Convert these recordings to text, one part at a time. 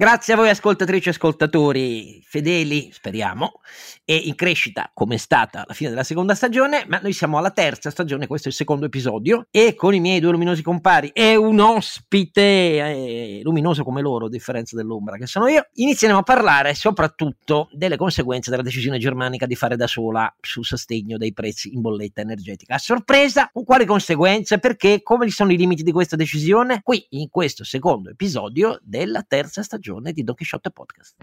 Grazie a voi ascoltatrici e ascoltatori fedeli, speriamo, e in crescita come è stata la fine della seconda stagione, ma noi siamo alla terza stagione, questo è il secondo episodio, e con i miei due luminosi compari e un ospite eh, luminoso come loro, a differenza dell'ombra che sono io, inizieremo a parlare soprattutto delle conseguenze della decisione germanica di fare da sola sul sostegno dei prezzi in bolletta energetica. A sorpresa, con quali conseguenze? Perché? Come sono i limiti di questa decisione? Qui, in questo secondo episodio della terza stagione di Don Quixote Podcast.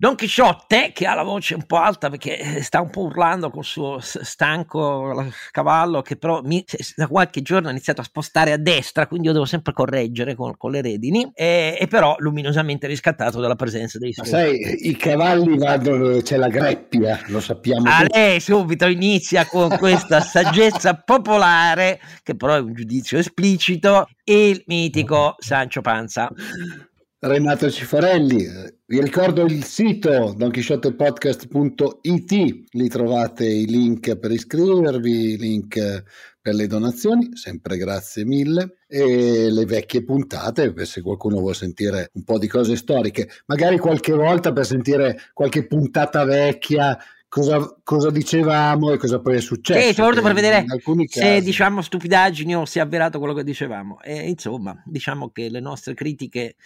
Don Chisciotte, che ha la voce un po' alta perché eh, sta un po' urlando col suo stanco cavallo, che però mi, da qualche giorno ha iniziato a spostare a destra, quindi io devo sempre correggere con, con le redini, e, e, però luminosamente riscattato dalla presenza dei suoi. Sai, i cavalli vanno dove c'è la greppia, lo sappiamo. A lei subito inizia con questa saggezza popolare, che però è un giudizio esplicito, il mitico Sancio Panza. Renato Cifarelli, vi ricordo il sito donchisciottepodcast.it, lì trovate i link per iscrivervi, i link per le donazioni, sempre grazie mille, e le vecchie puntate, se qualcuno vuole sentire un po' di cose storiche, magari qualche volta per sentire qualche puntata vecchia cosa, cosa, dicevamo e cosa poi è successo. Sì, soprattutto per vedere se casi... diciamo stupidaggini o se è avverato quello che dicevamo. E insomma, diciamo che le nostre critiche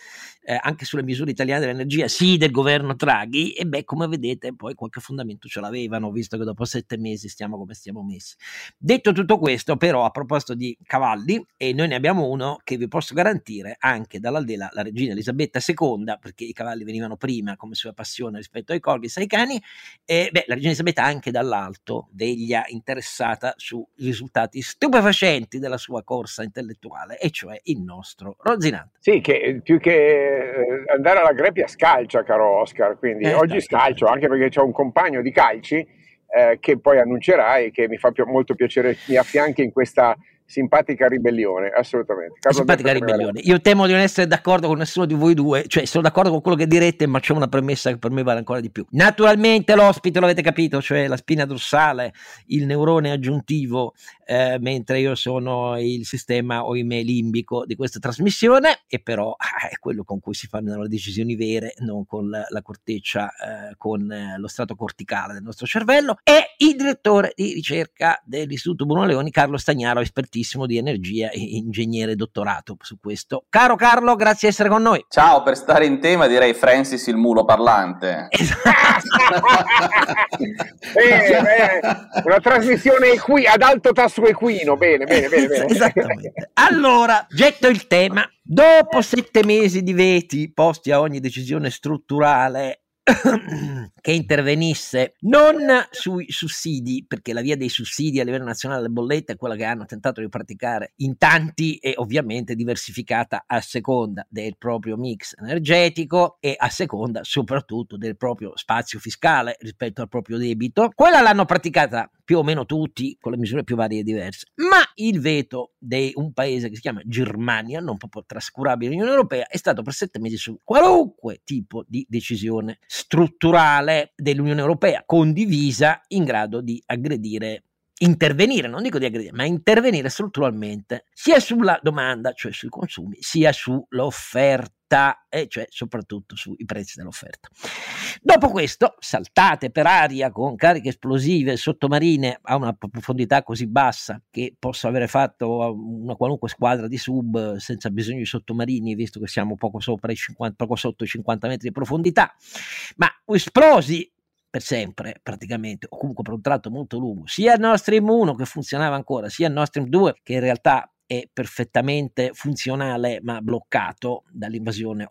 eh, anche sulle misure italiane dell'energia, sì, del governo Draghi, e beh, come vedete, poi qualche fondamento ce l'avevano, visto che dopo sette mesi stiamo come stiamo messi. Detto tutto questo, però, a proposito di cavalli, e noi ne abbiamo uno che vi posso garantire anche dall'aldela, la regina Elisabetta II, perché i cavalli venivano prima come sua passione rispetto ai corgi e ai cani, e beh, la regina Elisabetta anche dall'alto veglia interessata sui risultati stupefacenti della sua corsa intellettuale, e cioè il nostro Rozinante. Sì, che più che eh, andare alla greppia scalcia, caro Oscar, quindi eh, oggi scalcio, anche perché ho un compagno di calci eh, che poi annuncerai che mi fa pi- molto piacere mi affianchi in questa simpatica ribellione, assolutamente. Carlo simpatica ribellione. Io temo di non essere d'accordo con nessuno di voi due, cioè sono d'accordo con quello che direte, ma c'è una premessa che per me vale ancora di più. Naturalmente l'ospite lo avete capito, cioè la spina dorsale, il neurone aggiuntivo, eh, mentre io sono il sistema, ohimè, limbico di questa trasmissione, e però ah, è quello con cui si fanno le decisioni vere, non con la, la corteccia, eh, con eh, lo strato corticale del nostro cervello, e il direttore di ricerca dell'Istituto Bruno Leoni, Carlo Stagnaro, esperto espertissimo di energia e ingegnere dottorato su questo. Caro Carlo, grazie di essere con noi. Ciao, per stare in tema direi Francis il mulo parlante. bene, bene. Una trasmissione equi- ad alto tasso equino, bene, bene, bene. bene. Esattamente. Allora, getto il tema. Dopo sette mesi di veti posti a ogni decisione strutturale che intervenisse non sui sussidi, perché la via dei sussidi a livello nazionale delle bollette è quella che hanno tentato di praticare in tanti e ovviamente diversificata a seconda del proprio mix energetico e a seconda soprattutto del proprio spazio fiscale rispetto al proprio debito. Quella l'hanno praticata più o meno tutti con le misure più varie e diverse, ma il veto di un paese che si chiama Germania, non proprio trascurabile l'Unione Europea, è stato per sette mesi su qualunque tipo di decisione strutturale dell'Unione Europea condivisa in grado di aggredire intervenire, non dico di aggredire, ma intervenire strutturalmente sia sulla domanda, cioè sui consumi, sia sull'offerta e cioè soprattutto sui prezzi dell'offerta. Dopo questo, saltate per aria con cariche esplosive sottomarine a una profondità così bassa che possa avere fatto una qualunque squadra di sub senza bisogno di sottomarini, visto che siamo poco, sopra i 50, poco sotto i 50 metri di profondità, ma esplosi per sempre praticamente, o comunque per un tratto molto lungo, sia il Nord Stream 1 che funzionava ancora, sia il Nord Stream 2 che in realtà è perfettamente funzionale ma bloccato dall'invasione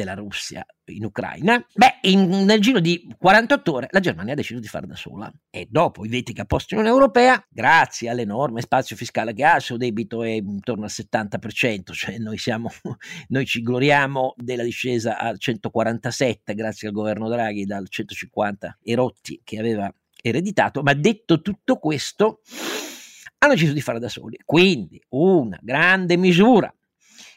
della Russia in Ucraina, beh, in, nel giro di 48 ore la Germania ha deciso di fare da sola. E dopo i veti che ha posto l'Unione Europea, grazie all'enorme spazio fiscale che ha, il suo debito è intorno al 70%, cioè noi, siamo, noi ci gloriamo della discesa al 147 grazie al governo Draghi dal 150 erotti che aveva ereditato, ma detto tutto questo hanno deciso di fare da soli. Quindi una grande misura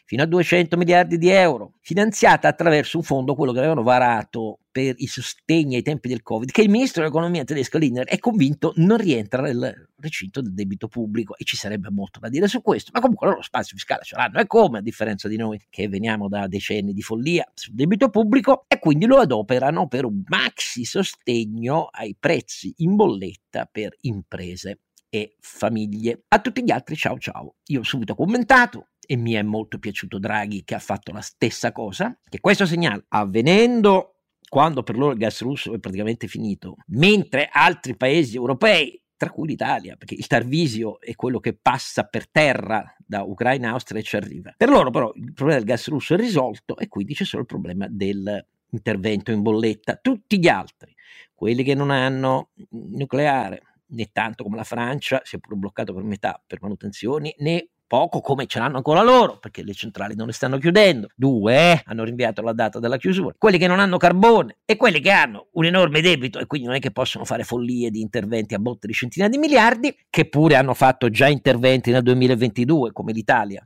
fino a 200 miliardi di euro, finanziata attraverso un fondo, quello che avevano varato per i sostegni ai tempi del Covid, che il ministro dell'economia tedesco Lindner è convinto non rientra nel recinto del debito pubblico e ci sarebbe molto da dire su questo, ma comunque loro lo spazio fiscale ce l'hanno e come, a differenza di noi che veniamo da decenni di follia sul debito pubblico e quindi lo adoperano per un maxi sostegno ai prezzi in bolletta per imprese e famiglie. A tutti gli altri ciao ciao. Io ho subito commentato, e mi è molto piaciuto Draghi che ha fatto la stessa cosa, che questo segnale, avvenendo quando per loro il gas russo è praticamente finito, mentre altri paesi europei, tra cui l'Italia, perché il Tarvisio è quello che passa per terra da Ucraina, Austria e ci arriva. Per loro però il problema del gas russo è risolto e quindi c'è solo il problema dell'intervento in bolletta. Tutti gli altri, quelli che non hanno nucleare, né tanto come la Francia, si è pure bloccato per metà per manutenzioni, né poco come ce l'hanno ancora loro, perché le centrali non le stanno chiudendo. Due hanno rinviato la data della chiusura. Quelli che non hanno carbone e quelli che hanno un enorme debito e quindi non è che possono fare follie di interventi a botte di centinaia di miliardi, che pure hanno fatto già interventi nel 2022, come l'Italia,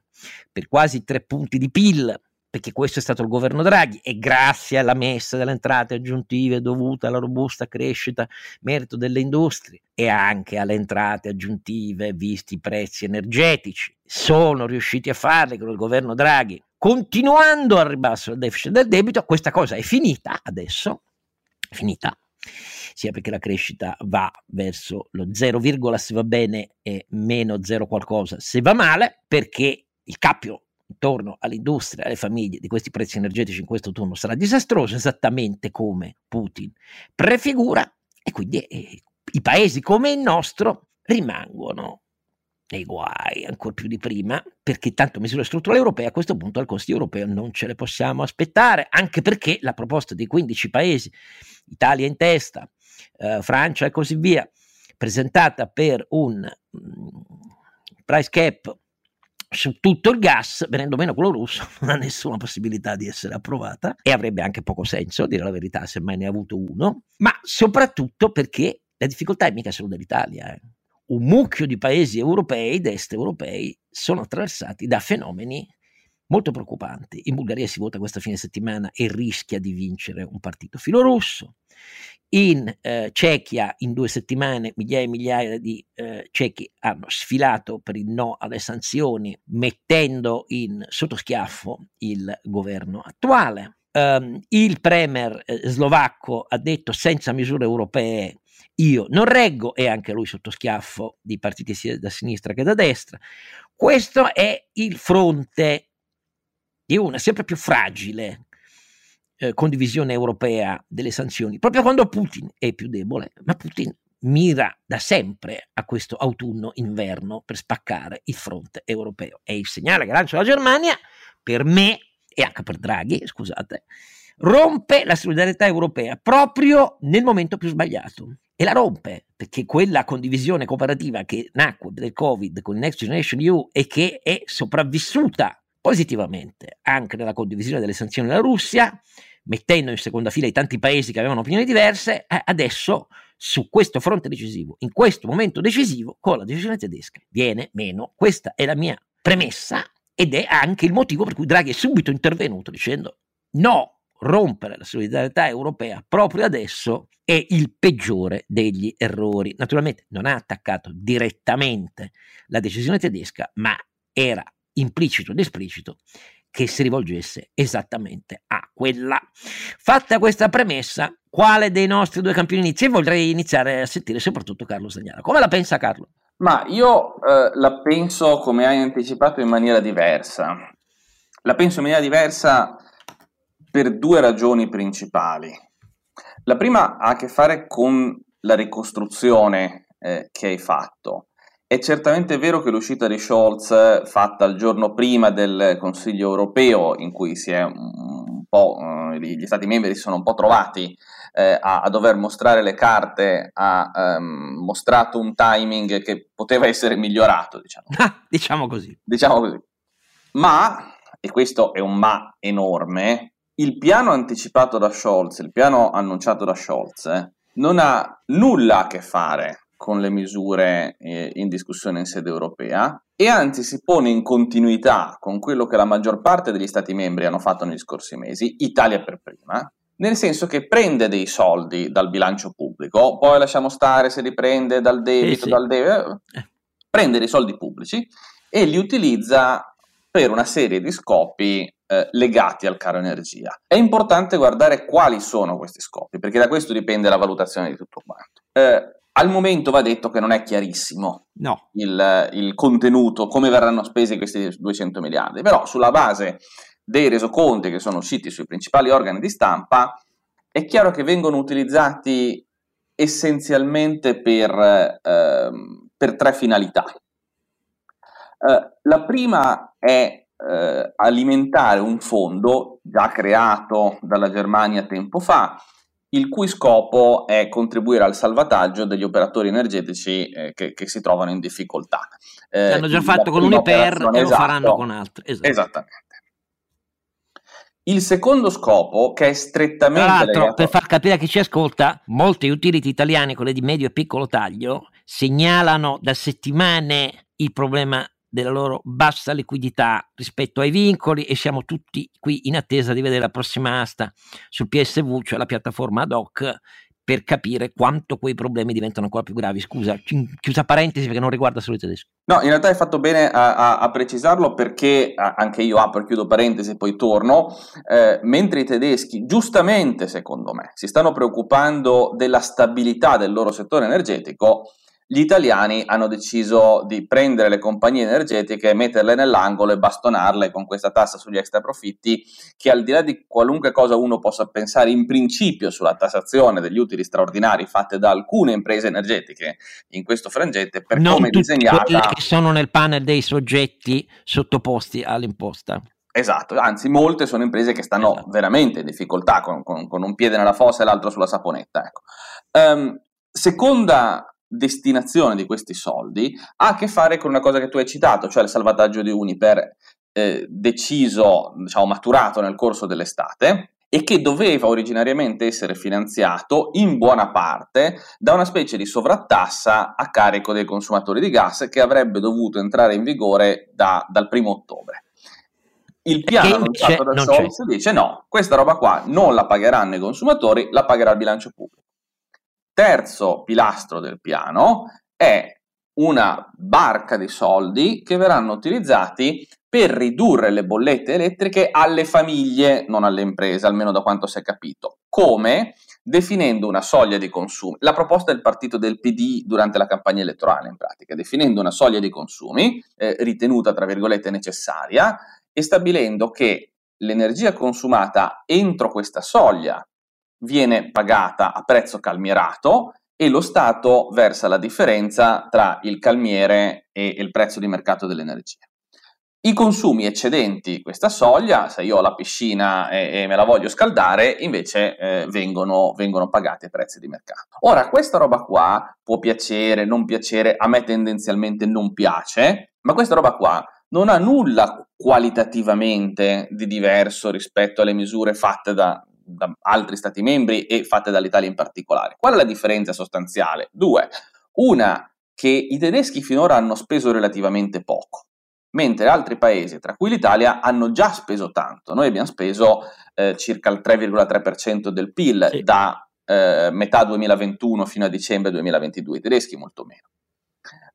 per quasi tre punti di PIL perché questo è stato il governo Draghi e grazie alla messa delle entrate aggiuntive dovute alla robusta crescita merito delle industrie e anche alle entrate aggiuntive visti i prezzi energetici sono riusciti a farle con il governo Draghi. Continuando al ribasso del deficit del debito questa cosa è finita adesso finita sia perché la crescita va verso lo 0, se va bene e meno 0 qualcosa se va male perché il cappio intorno all'industria alle famiglie di questi prezzi energetici in questo turno sarà disastroso, esattamente come Putin prefigura, e quindi eh, i paesi come il nostro rimangono nei guai ancora più di prima, perché tanto misure strutturali europee a questo punto al costo europeo non ce le possiamo aspettare, anche perché la proposta dei 15 paesi, Italia in testa, eh, Francia e così via, presentata per un mh, mm, price cap su tutto il gas, venendo meno quello russo, non ha nessuna possibilità di essere approvata e avrebbe anche poco senso, dire la verità, se mai ne ha avuto uno, ma soprattutto perché la difficoltà è mica solo dell'Italia. Eh. Un mucchio di paesi europei, d'est europei, sono attraversati da fenomeni molto preoccupanti. In Bulgaria si vota questa fine settimana e rischia di vincere un partito filorusso. In eh, Cechia in due settimane migliaia e migliaia di eh, cechi hanno sfilato per il no alle sanzioni mettendo in sottoschiaffo il governo attuale. Um, il premier eh, slovacco ha detto senza misure europee io non reggo e anche lui sottoschiaffo di partiti sia da sinistra che da destra. Questo è il fronte di una sempre più fragile eh, condivisione europea delle sanzioni, proprio quando Putin è più debole, ma Putin mira da sempre a questo autunno-inverno per spaccare il fronte europeo. E il segnale che lancia la Germania, per me e anche per Draghi, scusate, rompe la solidarietà europea proprio nel momento più sbagliato. E la rompe, perché quella condivisione cooperativa che nacque del Covid con il Next Generation EU e che è sopravvissuta positivamente anche nella condivisione delle sanzioni della Russia, mettendo in seconda fila i tanti paesi che avevano opinioni diverse, eh, adesso su questo fronte decisivo, in questo momento decisivo, con la decisione tedesca, viene meno. Questa è la mia premessa ed è anche il motivo per cui Draghi è subito intervenuto dicendo no, rompere la solidarietà europea proprio adesso è il peggiore degli errori. Naturalmente non ha attaccato direttamente la decisione tedesca, ma era implicito ed esplicito che si rivolgesse esattamente a quella. Fatta questa premessa, quale dei nostri due campioni inizia? Vorrei iniziare a sentire soprattutto Carlo Stagnara. Come la pensa Carlo? Ma io eh, la penso, come hai anticipato, in maniera diversa. La penso in maniera diversa per due ragioni principali. La prima ha a che fare con la ricostruzione eh, che hai fatto. È certamente vero che l'uscita di Scholz, fatta il giorno prima del Consiglio europeo, in cui si è un po', eh, gli Stati membri si sono un po' trovati eh, a, a, dover mostrare le carte, ha um, mostrato un timing che poteva essere migliorato, diciamo. Ah, diciamo così. Diciamo così. Ma, e questo è un ma enorme, il piano anticipato da Scholz, il piano annunciato da Scholz, non ha nulla a che fare con le misure eh, in discussione in sede europea e anzi si pone in continuità con quello che la maggior parte degli Stati membri hanno fatto negli scorsi mesi, Italia per prima, nel senso che prende dei soldi dal bilancio pubblico, poi lasciamo stare se li prende dal debito, sì, sì. dal debito, eh. prende dei soldi pubblici e li utilizza per una serie di scopi eh, legati al caro energia. È importante guardare quali sono questi scopi, perché da questo dipende la valutazione di tutto quanto. Eh, al momento va detto che non è chiarissimo no. il, il, contenuto, come verranno spesi questi 200 miliardi, però sulla base dei resoconti che sono usciti sui principali organi di stampa, è chiaro che vengono utilizzati essenzialmente per, eh, per tre finalità. Eh, la prima è eh, alimentare un fondo già creato dalla Germania tempo fa, il cui scopo è contribuire al salvataggio degli operatori energetici eh, che, che, si trovano in difficoltà. Eh, L'hanno già fatto con Uniper e lo esatto, faranno con altri. Esatto. Esattamente. Il secondo scopo, che è strettamente Tra l'altro, legato... per far capire a chi ci ascolta, molte utility italiane, quelle di medio e piccolo taglio, segnalano da settimane il problema della loro bassa liquidità rispetto ai vincoli e siamo tutti qui in attesa di vedere la prossima asta sul PSV, cioè la piattaforma ad hoc per capire quanto quei problemi diventano ancora più gravi. Scusa, chiusa parentesi perché non riguarda solo i tedeschi. No, in realtà hai fatto bene a, a, a precisarlo perché anche io apro e chiudo parentesi e poi torno, eh, mentre i tedeschi, giustamente secondo me, si stanno preoccupando della stabilità del loro settore energetico, gli italiani hanno deciso di prendere le compagnie energetiche, metterle nell'angolo e bastonarle con questa tassa sugli extra profitti che al di là di qualunque cosa uno possa pensare in principio sulla tassazione degli utili straordinari fatte da alcune imprese energetiche in questo frangente, per non come disegnata... che sono nel panel dei soggetti sottoposti all'imposta. Esatto, anzi molte sono imprese che stanno esatto. veramente in difficoltà con, con, con, un piede nella fossa e l'altro sulla saponetta. Ecco. Um, seconda destinazione di questi soldi ha a che fare con una cosa che tu hai citato, cioè il salvataggio di Uniper eh, deciso, diciamo, maturato nel corso dell'estate e che doveva originariamente essere finanziato in buona parte da una specie di sovrattassa a carico dei consumatori di gas che avrebbe dovuto entrare in vigore da, dal primo ottobre. Il piano annunciato da Scholz dice no, questa roba qua non la pagheranno i consumatori, la pagherà il bilancio pubblico terzo pilastro del piano è una barca di soldi che verranno utilizzati per ridurre le bollette elettriche alle famiglie, non alle imprese, almeno da quanto si è capito. Come? Definendo una soglia di consumi. La proposta del partito del PD durante la campagna elettorale, in pratica, definendo una soglia di consumi eh, ritenuta, tra virgolette, necessaria e stabilendo che l'energia consumata entro questa soglia viene pagata a prezzo calmierato e lo Stato versa la differenza tra il calmiere e il prezzo di mercato dell'energia. I consumi eccedenti questa soglia, se io ho la piscina e, e me la voglio scaldare, invece eh, vengono, vengono pagati a prezzi di mercato. Ora, questa roba qua può piacere, non piacere, a me tendenzialmente non piace, ma questa roba qua non ha nulla qualitativamente di diverso rispetto alle misure fatte da, da altri stati membri e fatte dall'Italia in particolare. Qual è la differenza sostanziale? Due. Una, che i tedeschi finora hanno speso relativamente poco, mentre altri paesi, tra cui l'Italia, hanno già speso tanto. Noi abbiamo speso eh, circa il 3,3% del PIL sì. da eh, metà 2021 fino a dicembre 2022, i tedeschi molto meno.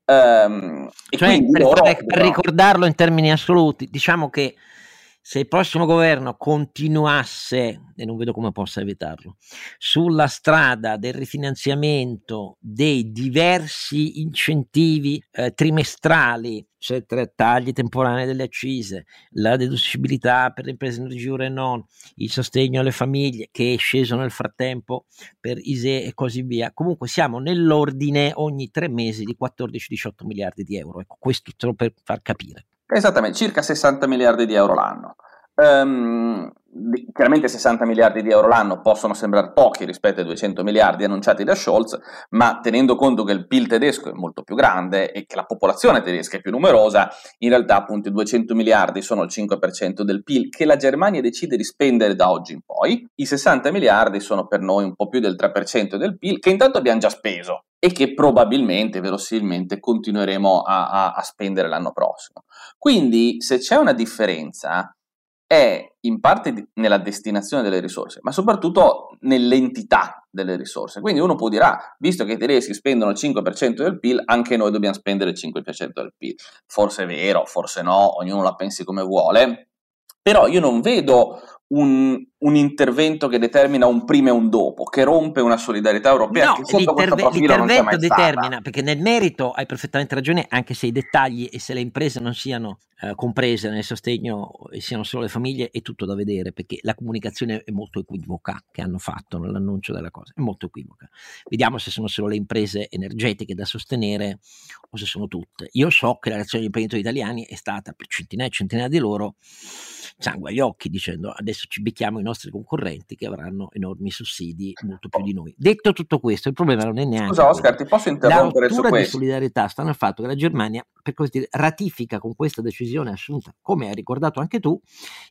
Um, cioè, per, loro, per, per ricordarlo in termini assoluti, diciamo che se il prossimo governo continuasse, e non vedo come possa evitarlo, sulla strada del rifinanziamento dei diversi incentivi eh, trimestrali, cioè tagli temporanei delle accise, la deducibilità per le imprese energivore e non, il sostegno alle famiglie che è sceso nel frattempo per ISE e così via. Comunque siamo nell'ordine ogni tre mesi di 14-18 miliardi di euro. Ecco, questo per far capire. Esattamente, circa 60 miliardi di euro l'anno. Um, chiaramente 60 miliardi di euro l'anno possono sembrare pochi rispetto ai 200 miliardi annunciati da Scholz, ma tenendo conto che il PIL tedesco è molto più grande e che la popolazione tedesca è più numerosa, in realtà appunto i 200 miliardi sono il 5% del PIL che la Germania decide di spendere da oggi in poi, i 60 miliardi sono per noi un po' più del 3% del PIL che intanto abbiamo già speso e che probabilmente, verosimilmente, continueremo a, a, a spendere l'anno prossimo. Quindi se c'è una differenza è in parte di, nella destinazione delle risorse, ma soprattutto nell'entità delle risorse. Quindi uno può dire, ah, visto che i tedeschi spendono il 5% del PIL, anche noi dobbiamo spendere il 5% del PIL. Forse è vero, forse no, ognuno la pensi come vuole, però io non vedo un, un, intervento che determina un prima e un dopo, che rompe una solidarietà europea. No, l'interve- l'intervento determina, perché nel merito hai perfettamente ragione, anche se i dettagli e se le imprese non siano eh, comprese nel sostegno e siano solo le famiglie, è tutto da vedere, perché la comunicazione è molto equivoca che hanno fatto nell'annuncio della cosa, è molto equivoca. Vediamo se sono solo le imprese energetiche da sostenere o se sono tutte. Io so che la reazione degli imprenditori italiani è stata per centinaia e centinaia di loro sangue agli occhi dicendo adesso ci becchiamo i nostri concorrenti che avranno enormi sussidi molto più di noi. Detto tutto questo, il problema non è neanche Scusa Oscar, ti posso interrompere su questo? di solidarietà sta nel fatto che la Germania, per così dire, ratifica con questa decisione assunta, come hai ricordato anche tu,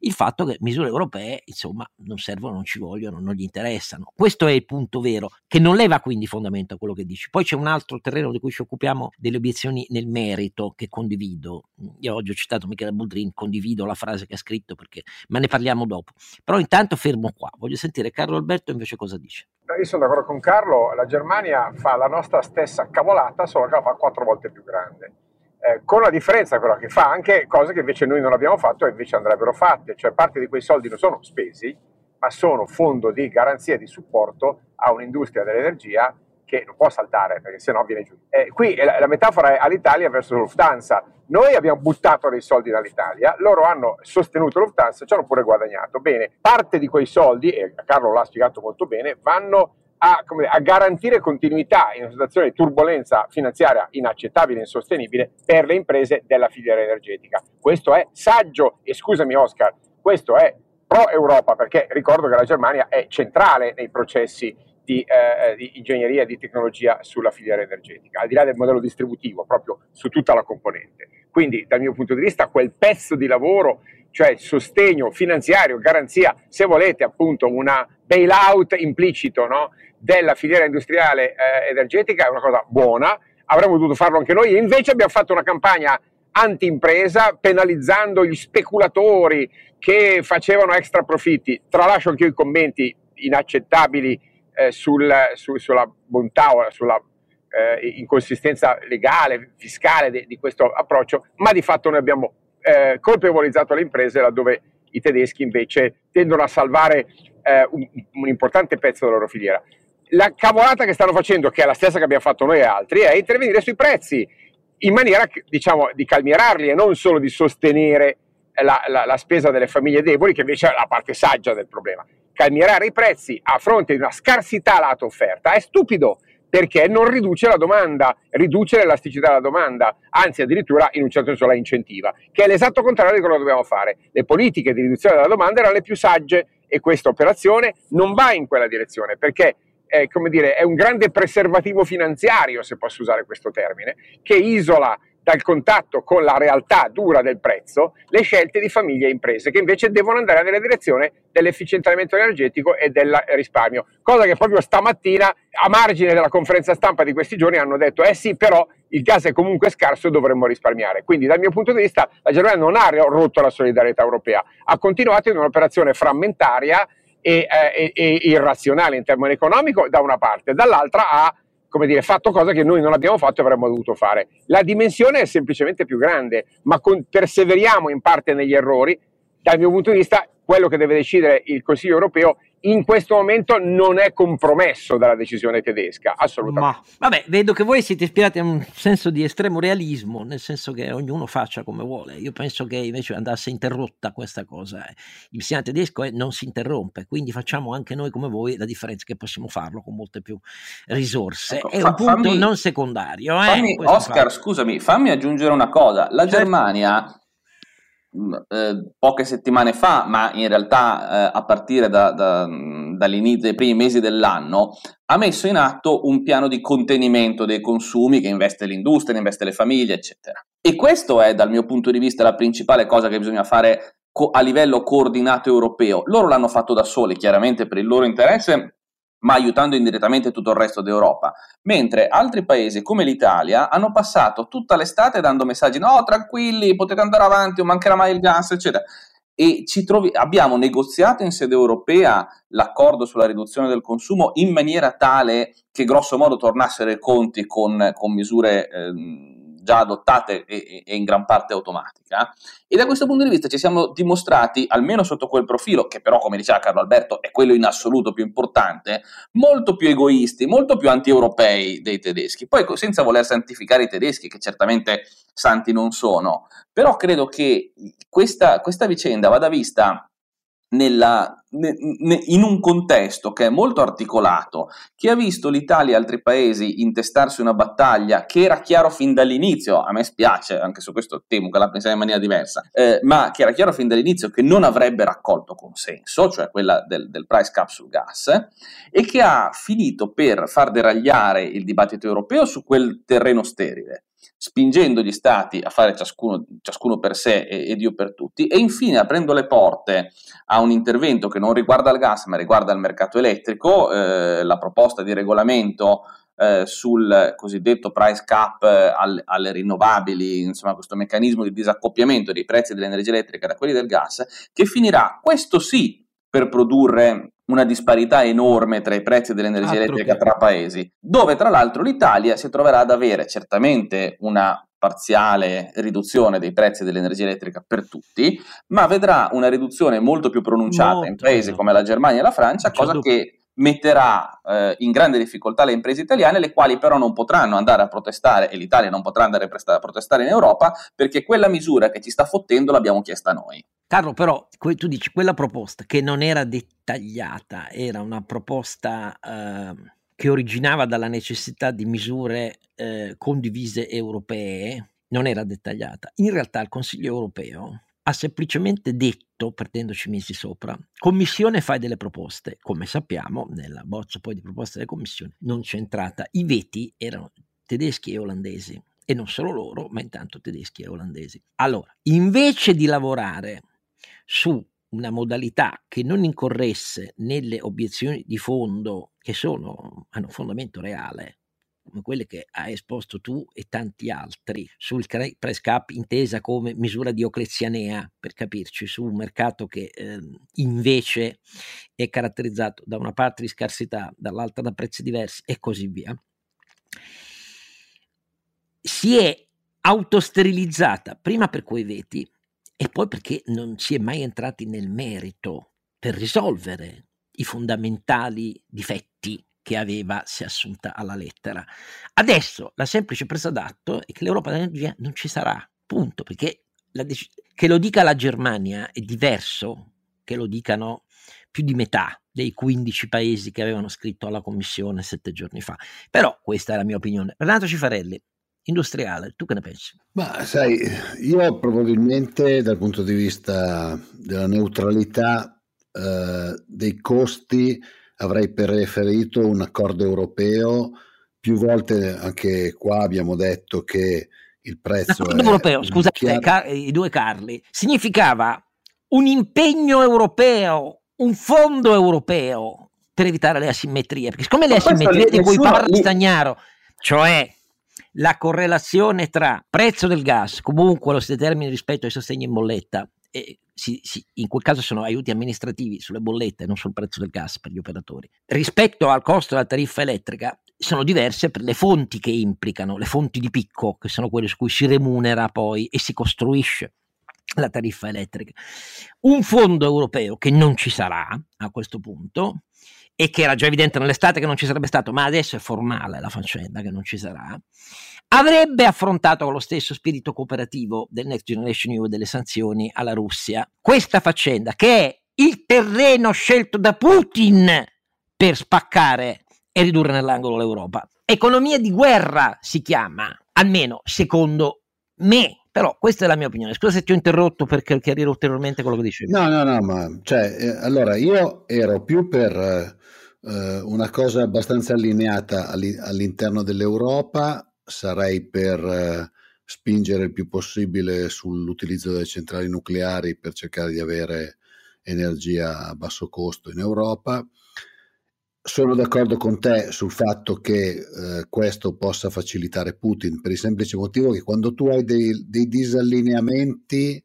il fatto che misure europee, insomma, non servono, non ci vogliono, non gli interessano. Questo è il punto vero, che non leva quindi fondamento a quello che dici. Poi c'è un altro terreno di cui ci occupiamo delle obiezioni nel merito che condivido. Io oggi ho citato Michele Boldrin, condivido la frase che ha scritto perché, ma ne parliamo dopo. Però intanto fermo qua, voglio sentire Carlo Alberto invece cosa dice. Io sono d'accordo con Carlo, la Germania fa la nostra stessa cavolata, solo che la fa quattro volte più grande. Eh, con la differenza però che fa anche cose che invece noi non abbiamo fatto e invece andrebbero fatte, cioè parte di quei soldi non sono spesi, ma sono fondo di garanzia e di supporto a un'industria dell'energia che non può saltare perché sennò viene giù. Eh, qui la, la, metafora è all'Italia verso Lufthansa. Noi abbiamo buttato dei soldi dall'Italia, loro hanno sostenuto Lufthansa, ci hanno pure guadagnato. Bene, parte di quei soldi, e Carlo l'ha spiegato molto bene, vanno a, dire, a, garantire continuità in una situazione di turbolenza finanziaria inaccettabile e insostenibile per le imprese della filiera energetica. Questo è saggio e scusami Oscar, questo è pro Europa perché ricordo che la Germania è centrale nei processi di, eh, di ingegneria e di tecnologia sulla filiera energetica, al di là del modello distributivo, proprio su tutta la componente. Quindi dal mio punto di vista quel pezzo di lavoro, cioè sostegno finanziario, garanzia, se volete appunto una bailout implicito no, della filiera industriale eh, energetica è una cosa buona, avremmo dovuto farlo anche noi invece abbiamo fatto una campagna anti-impresa penalizzando gli speculatori che facevano extra profitti. Tralascio anche io i commenti inaccettabili eh, sul, su, sulla bontà o sulla eh, inconsistenza legale, fiscale de, di questo approccio, ma di fatto noi abbiamo eh, colpevolizzato le imprese laddove i tedeschi invece tendono a salvare eh, un, un, importante pezzo della loro filiera. La cavolata che stanno facendo, che è la stessa che abbiamo fatto noi e altri, è intervenire sui prezzi in maniera diciamo, di calmierarli e non solo di sostenere la, la, la spesa delle famiglie deboli, che invece è la parte saggia del problema calmierare i prezzi a fronte di una scarsità lato offerta è stupido perché non riduce la domanda, riduce l'elasticità della domanda, anzi addirittura in un certo senso la incentiva, che è l'esatto contrario di quello che dobbiamo fare. Le politiche di riduzione della domanda erano le più sagge e questa operazione non va in quella direzione perché è, come dire, è un grande preservativo finanziario, se posso usare questo termine, che isola dal contatto con la realtà dura del prezzo le scelte di famiglie e imprese che invece devono andare nella direzione dell'efficientamento energetico e del risparmio, cosa che proprio stamattina a margine della conferenza stampa di questi giorni hanno detto eh sì però il gas è comunque scarso e dovremmo risparmiare. Quindi dal mio punto di vista la Germania non ha rotto la solidarietà europea, ha continuato in un'operazione frammentaria e, eh, e, e irrazionale in termini economico da una parte, dall'altra ha come dire, fatto cose che noi non abbiamo fatto e avremmo dovuto fare. La dimensione è semplicemente più grande, ma con, perseveriamo in parte negli errori. Dal mio punto di vista, quello che deve decidere il Consiglio europeo in questo momento non è compromesso dalla decisione tedesca, assolutamente. Ma vabbè, vedo che voi siete ispirati a un senso di estremo realismo, nel senso che ognuno faccia come vuole. Io penso che invece andasse interrotta questa cosa. Il sistema tedesco è, non si interrompe, quindi facciamo anche noi come voi la differenza che possiamo farlo con molte più risorse. Ecco, è fa, un punto fammi, non secondario. Eh, fammi, Oscar, fa. scusami, fammi aggiungere una cosa. La certo. Germania eh, poche settimane fa, ma in realtà eh, a partire da, da, dall'inizio dei primi mesi dell'anno, ha messo in atto un piano di contenimento dei consumi che investe l'industria, investe le famiglie, eccetera. E questo è dal mio punto di vista la principale cosa che bisogna fare co- a livello coordinato europeo. Loro l'hanno fatto da soli, chiaramente per il loro interesse ma aiutando indirettamente tutto il resto d'Europa, mentre altri paesi come l'Italia hanno passato tutta l'estate dando messaggi no tranquilli, potete andare avanti, non mancherà mai il gas, eccetera. e trovi, abbiamo negoziato in sede europea l'accordo sulla riduzione del consumo in maniera tale che grosso modo tornassero i conti con, con misure eh, già adottate e, e, in gran parte automatica. E da questo punto di vista ci siamo dimostrati, almeno sotto quel profilo, che però, come diceva Carlo Alberto, è quello in assoluto più importante, molto più egoisti, molto più anti-europei dei tedeschi. Poi, senza voler santificare i tedeschi, che certamente santi non sono, però credo che questa, questa vicenda vada vista nella, ne, ne, in un contesto che è molto articolato, che ha visto l'Italia e altri paesi intestarsi una battaglia che era chiaro fin dall'inizio, a me spiace, anche su questo temo che la pensiamo in maniera diversa, eh, ma che era chiaro fin dall'inizio che non avrebbe raccolto consenso, cioè quella del, del price cap sul gas, e che ha finito per far deragliare il dibattito europeo su quel terreno sterile spingendo gli stati a fare ciascuno, ciascuno per sé e, e, Dio per tutti, e infine aprendo le porte a un intervento che non riguarda il gas ma riguarda il mercato elettrico, eh, la proposta di regolamento eh, sul cosiddetto price cap eh, al, alle rinnovabili, insomma questo meccanismo di disaccoppiamento dei prezzi dell'energia elettrica da quelli del gas, che finirà, questo sì, per produrre una disparità enorme tra i prezzi dell'energia Altro elettrica che... tra paesi, dove tra l'altro l'Italia si troverà ad avere certamente una parziale riduzione dei prezzi dell'energia elettrica per tutti, ma vedrà una riduzione molto più pronunciata molto in paesi come la Germania e la Francia, cosa che metterà eh, in grande difficoltà le imprese italiane, le quali però non potranno andare a protestare, e l'Italia non potrà andare a protestare in Europa, perché quella misura che ci sta fottendo l'abbiamo chiesta noi. Carlo, però tu dici quella proposta che non era dettagliata, era una proposta eh, che originava dalla necessità di misure eh, condivise europee, non era dettagliata. In realtà il Consiglio europeo ha semplicemente detto, perdendoci mesi sopra, commissione fai delle proposte. Come sappiamo, nella bozza poi di proposta della commissione non c'è entrata. I veti erano tedeschi e olandesi. E non solo loro, ma intanto tedeschi e olandesi. Allora, invece di lavorare su una modalità che non incorresse nelle obiezioni di fondo che sono, hanno fondamento reale, come quelle che hai esposto tu e tanti altri, sul price cap intesa come misura dioclezianea, per capirci, su un mercato che eh, invece è caratterizzato da una parte di scarsità, dall'altra da prezzi diversi e così via, si è autosterilizzata prima per quei veti e poi perché non si è mai entrati nel merito per risolvere i fondamentali difetti che aveva se assunta alla lettera. Adesso la semplice presa d'atto è che l'Europa dell'energia non ci sarà, punto, perché dec- che lo dica la Germania è diverso che lo dicano più di metà dei 15 paesi che avevano scritto alla Commissione sette giorni fa. Però questa è la mia opinione. Renato Cifarelli, industriale, tu che ne pensi? Ma sai, io probabilmente dal punto di vista della neutralità eh, dei costi avrei preferito un accordo europeo. Più volte anche qua abbiamo detto che il prezzo l'accordo europeo, scusate, chiaro... car- i due Carli, significava un impegno europeo, un fondo europeo per evitare le asimmetrie, perché siccome le asimmetrie di cui parla Stagnaro, cioè la correlazione tra prezzo del gas, comunque lo si determina rispetto ai sostegni in bolletta, e si, si, in quel caso sono aiuti amministrativi sulle bollette, non sul prezzo del gas per gli operatori, rispetto al costo della tariffa elettrica sono diverse per le fonti che implicano, le fonti di picco, che sono quelle su cui si remunera poi e si costruisce la tariffa elettrica. Un fondo europeo che non ci sarà a questo punto e che era già evidente nell'estate che non ci sarebbe stato, ma adesso è formale la faccenda che non ci sarà, avrebbe affrontato con lo stesso spirito cooperativo del Next Generation EU e delle sanzioni alla Russia questa faccenda che è il terreno scelto da Putin per spaccare e ridurre nell'angolo l'Europa. Economia di guerra si chiama, almeno secondo me. Però questa è la mia opinione. Scusa se ti ho interrotto per chiarire ulteriormente quello che dicevi. No, no, no, ma cioè, eh, allora io ero più per eh, una cosa abbastanza allineata all'interno dell'Europa sarei per eh, spingere il più possibile sull'utilizzo delle centrali nucleari per cercare di avere energia a basso costo in Europa. Sono d'accordo con te sul fatto che eh, questo possa facilitare Putin per il semplice motivo che quando tu hai dei, dei disallineamenti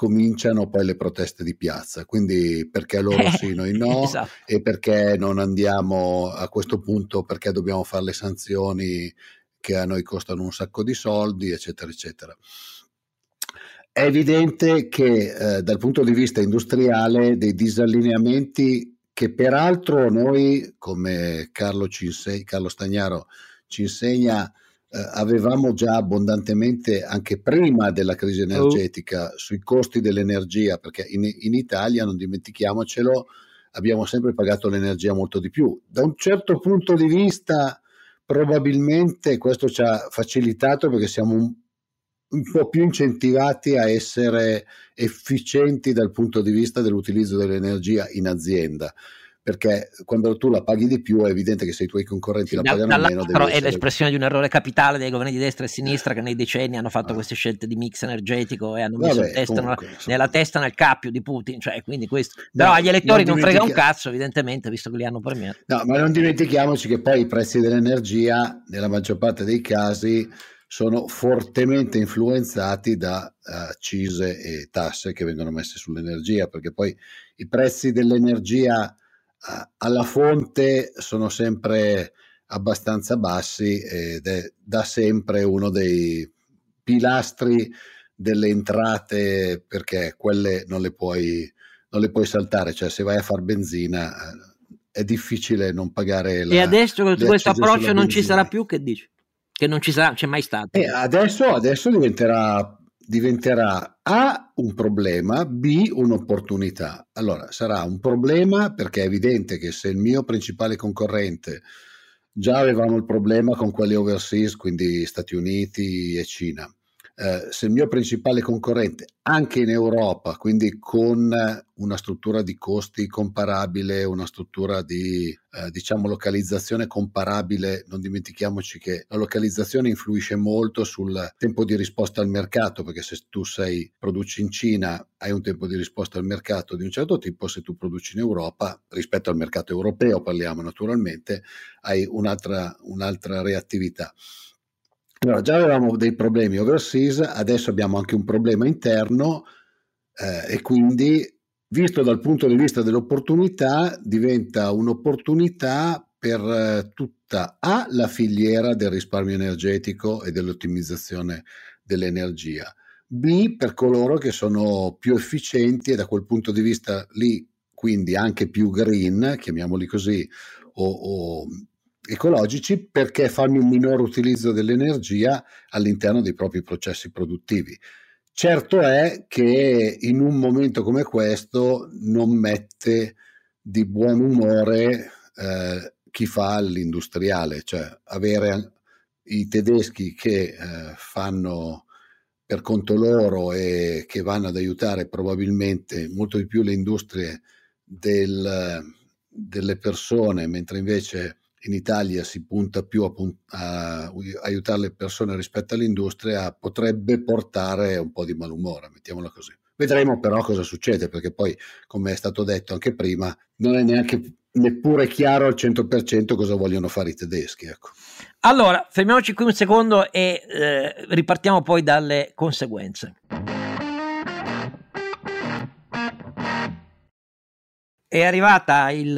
cominciano poi le proteste di piazza. Quindi perché loro sì, noi no, esatto. e perché non andiamo a questo punto, perché dobbiamo fare le sanzioni che a noi costano un sacco di soldi, eccetera, eccetera. È evidente che eh, dal punto di vista industriale dei disallineamenti che peraltro noi, come Carlo, Cinsei, Carlo Stagnaro ci insegna, eh, avevamo già abbondantemente anche prima della crisi oh. energetica oh. sui costi dell'energia, perché in, in Italia, non dimentichiamocelo, abbiamo sempre pagato l'energia molto di più. Da un certo punto di vista, probabilmente questo ci ha facilitato perché siamo un, un, po' più incentivati a essere efficienti dal punto di vista dell'utilizzo dell'energia in azienda perché quando tu la paghi di più è evidente che se i tuoi concorrenti la pagano meno però è l'espressione di un errore capitale dei governi di destra e sinistra che nei decenni hanno fatto ah. queste scelte di mix energetico e hanno messo Vabbè, testa comunque, nella, nella, testa nel cappio di Putin cioè quindi questo. Però no, agli elettori non, non frega un cazzo evidentemente visto che li hanno premiati. No ma non dimentichiamoci che poi i prezzi dell'energia nella maggior parte dei casi sono fortemente influenzati da uh, accise e tasse che vengono messe sull'energia perché poi i prezzi dell'energia alla fonte sono sempre abbastanza bassi ed è da sempre uno dei pilastri delle entrate perché quelle non le puoi, non le puoi saltare, cioè se vai a far benzina eh, è difficile non pagare la E adesso con questo approccio non ci sarà più, che dici? Che non ci sarà, c'è mai stato? E adesso, adesso diventerà diventerà A un problema, B un'opportunità. Allora sarà un problema perché è evidente che se il mio principale concorrente già avevamo il problema con quelli overseas, quindi Stati Uniti e Cina, eh, se il mio principale concorrente anche in Europa, quindi con una struttura di costi comparabile, una struttura di eh, diciamo localizzazione comparabile, non dimentichiamoci che la localizzazione influisce molto sul tempo di risposta al mercato, perché se tu sei produci in Cina hai un tempo di risposta al mercato di un certo tipo, se tu produci in Europa, rispetto al mercato europeo parliamo naturalmente, hai un'altra, un'altra reattività. Allora, già avevamo dei problemi overseas, adesso abbiamo anche un problema interno eh, e quindi, visto dal punto di vista dell'opportunità, diventa un'opportunità per eh, tutta A, la filiera del risparmio energetico e dell'ottimizzazione dell'energia, B, per coloro che sono più efficienti e da quel punto di vista lì, quindi anche più green, chiamiamoli così, o, o ecologici perché fanno un minor utilizzo dell'energia all'interno dei propri processi produttivi. Certo è che in un momento come questo non mette di buon umore eh, chi fa l'industriale, cioè avere i tedeschi che eh, fanno per conto loro e che vanno ad aiutare probabilmente molto di più le industrie del, delle persone, mentre invece in Italia si punta più a, a, aiutare le persone rispetto all'industria, potrebbe portare un po' di malumore, mettiamola così. Vedremo però cosa succede, perché poi, come è stato detto anche prima, non è neanche neppure chiaro al 100% cosa vogliono fare i tedeschi. Ecco. Allora, fermiamoci qui un secondo e eh, ripartiamo poi dalle conseguenze. È arrivata il,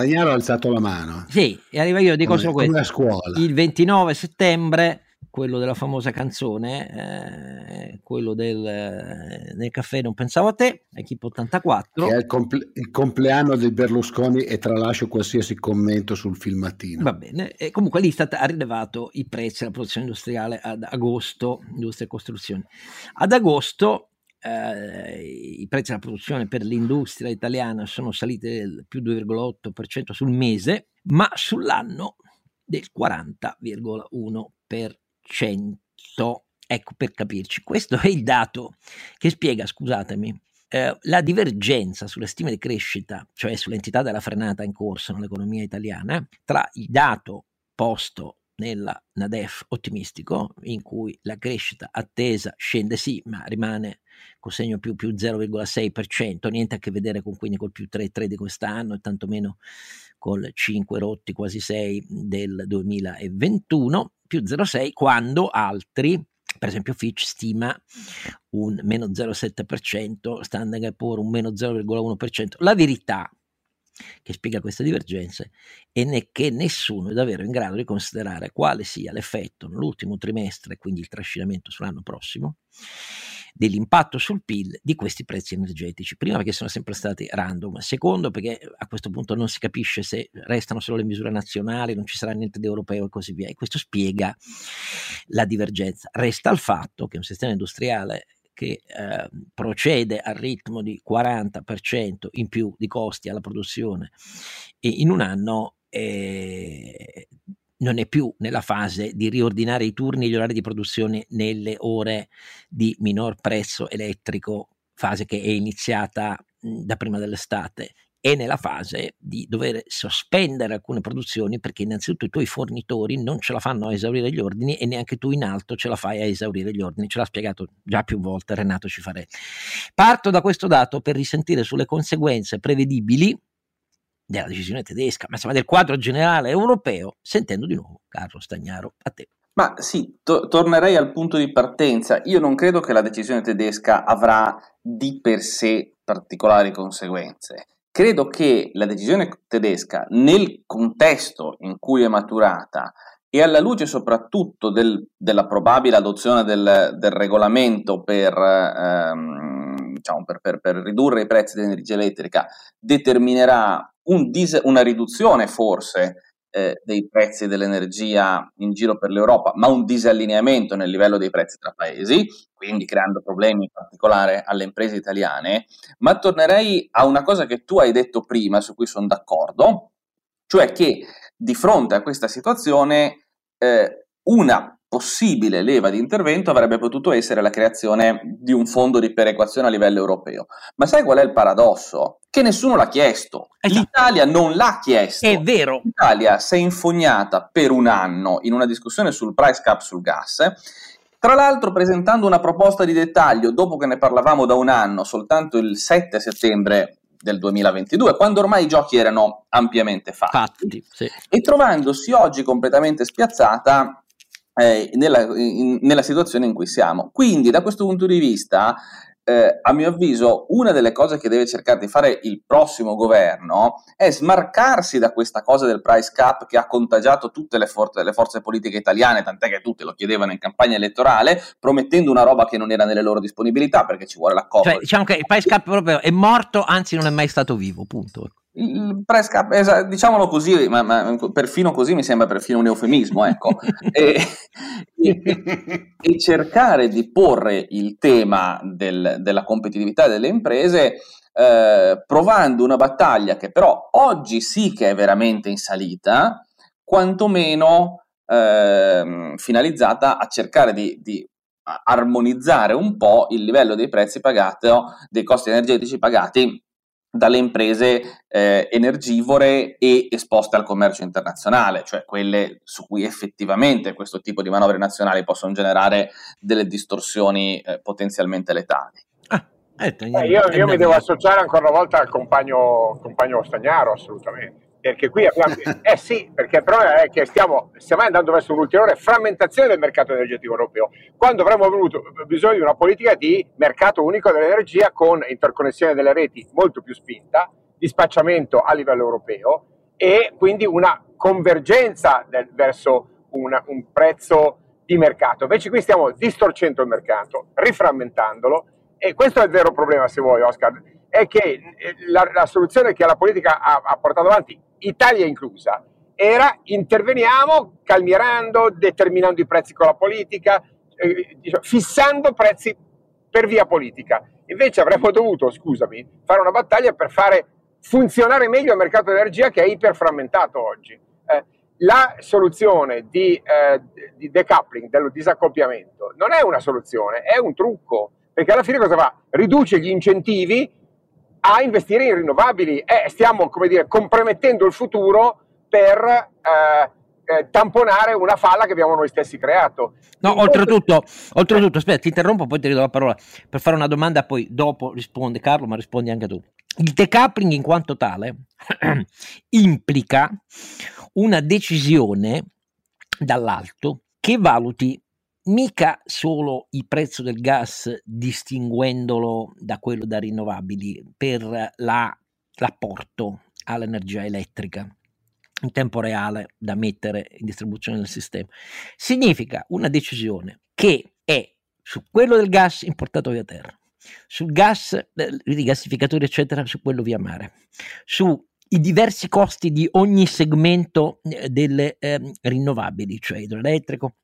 Stagliaro ha alzato la mano. Sì, e arriva io, dico come, solo questo. scuola. Il 29 settembre, quello della famosa canzone, eh, quello del eh, nel caffè Non pensavo a te, Equipe 84. Che è il, comple- il, compleanno di Berlusconi e tralascio qualsiasi commento sul filmatino. Va bene, e comunque l'Istat ha rilevato i prezzi della produzione industriale ad agosto, industria e costruzione. Ad agosto eh, i prezzi della produzione per l'industria italiana sono saliti del più 2,8% sul mese, ma sull'anno del 40,1%. Ecco per capirci, questo è il dato che spiega, scusatemi, eh, la divergenza sulle stime di crescita, cioè sull'entità della frenata in corso nell'economia italiana, tra il dato posto nella NADEF ottimistico, in cui la crescita attesa scende sì, ma rimane con segno più, più 0,6%, niente a che vedere con, quindi col più 3,3 di quest'anno e tantomeno col 5 rotti quasi 6 del 2021, più 0,6 quando altri per esempio Fitch stima un meno 0,7%, Standard Poor's un meno 0,1%. La verità che spiega queste divergenze è che nessuno è davvero in grado di considerare quale sia l'effetto nell'ultimo trimestre, quindi il trascinamento sull'anno prossimo, dell'impatto sul PIL di questi prezzi energetici. Prima perché sono sempre stati random, secondo perché a questo punto non si capisce se restano solo le misure nazionali, non ci sarà niente di europeo e così via. E questo spiega la divergenza. Resta il fatto che un sistema industriale che eh, procede al ritmo di 40% in più di costi alla produzione e in un anno eh, non è più nella fase di riordinare i turni e gli orari di produzione nelle ore di minor prezzo elettrico, fase che è iniziata da prima dell'estate è nella fase di dover sospendere alcune produzioni perché innanzitutto i tuoi fornitori non ce la fanno a esaurire gli ordini e neanche tu in alto ce la fai a esaurire gli ordini. Ce l'ha spiegato già più volte Renato Cifarelli. Parto da questo dato per risentire sulle conseguenze prevedibili della decisione tedesca, ma insomma del quadro generale europeo, sentendo di nuovo Carlo Stagnaro. A te. Ma sì, to- tornerei al punto di partenza. Io non credo che la decisione tedesca avrà di per sé particolari conseguenze. Credo che la decisione tedesca, nel contesto in cui è maturata e alla luce soprattutto del, della probabile adozione del, del regolamento per, ehm, diciamo, per, per, per, ridurre i prezzi dell'energia elettrica, determinerà un dis- una riduzione forse eh, dei prezzi dell'energia in giro per l'Europa, ma un disallineamento nel livello dei prezzi tra paesi, quindi creando problemi in particolare alle imprese italiane. Ma tornerei a una cosa che tu hai detto prima, su cui sono d'accordo, cioè che di fronte a questa situazione eh, una possibile leva di intervento avrebbe potuto essere la creazione di un fondo di perequazione a livello europeo. Ma sai qual è il paradosso? Che nessuno l'ha chiesto. Esatto. L'Italia non l'ha chiesto. È vero. L'Italia si è infognata per un anno in una discussione sul price cap sul gas. Tra l'altro presentando una proposta di dettaglio dopo che ne parlavamo da un anno, soltanto il 7 settembre del 2022, quando ormai i giochi erano ampiamente fatti, fatti sì. e trovandosi oggi completamente spiazzata eh, nella, in, nella situazione in cui siamo. Quindi da questo punto di vista eh, a mio avviso, una delle cose che deve cercare di fare il prossimo governo è smarcarsi da questa cosa del price cap che ha contagiato tutte le, for- le forze politiche italiane, tant'è che tutte lo chiedevano in campagna elettorale, promettendo una roba che non era nelle loro disponibilità perché ci vuole l'accordo. Cioè, diciamo che il price cap proprio è morto, anzi non è mai stato vivo, punto il press cap, esa, diciamolo così, ma, ma, perfino così mi sembra perfino un eufemismo, ecco, e, e, e, cercare di porre il tema del, della competitività delle imprese eh, provando una battaglia che però oggi sì che è veramente in salita, quantomeno eh, finalizzata a cercare di, di armonizzare un po' il livello dei prezzi pagati, dei costi energetici pagati dalle imprese eh, energivore e esposte al commercio internazionale, cioè quelle su cui effettivamente questo tipo di manovre nazionali possono generare delle distorsioni eh, potenzialmente letali. Ah, eh, io, io mi devo associare ancora una volta al compagno, compagno Stagnaro, assolutamente perché qui abbiamo, eh sì, perché il problema è che stiamo, stiamo andando verso un'ulteriore frammentazione del mercato energetico europeo, quando avremmo avuto bisogno di una politica di mercato unico dell'energia con interconnessione delle reti molto più spinta, dispacciamento a livello europeo e quindi una convergenza del, verso una, un prezzo di mercato. Invece qui stiamo distorcendo il mercato, riframmentandolo e questo è il vero problema, se vuoi, Oscar, è che eh, la, la soluzione che la politica ha, ha portato avanti Italia inclusa, era interveniamo calmierando, determinando i prezzi con la politica, eh, diciamo, fissando prezzi per via politica. Invece avremmo dovuto, scusami, fare una battaglia per fare funzionare meglio il mercato dell'energia che è iperframmentato oggi. Eh, la soluzione di, eh, di decoupling, dello disaccoppiamento, non è una soluzione, è un trucco, perché alla fine cosa fa? Riduce gli incentivi a investire in rinnovabili e stiamo, come dire, compromettendo il futuro per eh, eh, tamponare una falla che abbiamo noi stessi creato. No, oltretutto, oltretutto, aspetta, ti interrompo, poi ti ridò la parola per fare una domanda, poi dopo risponde Carlo, ma rispondi anche tu. Il decoupling in quanto tale implica una decisione dall'alto che valuti mica solo il prezzo del gas distinguendolo da quello da rinnovabili per la, l'apporto all'energia elettrica in tempo reale da mettere in distribuzione nel sistema. Significa una decisione che è su quello del gas importato via terra, sul gas, i gassificatori eccetera, su quello via mare, sui diversi costi di ogni segmento eh, delle eh, rinnovabili, cioè idroelettrico,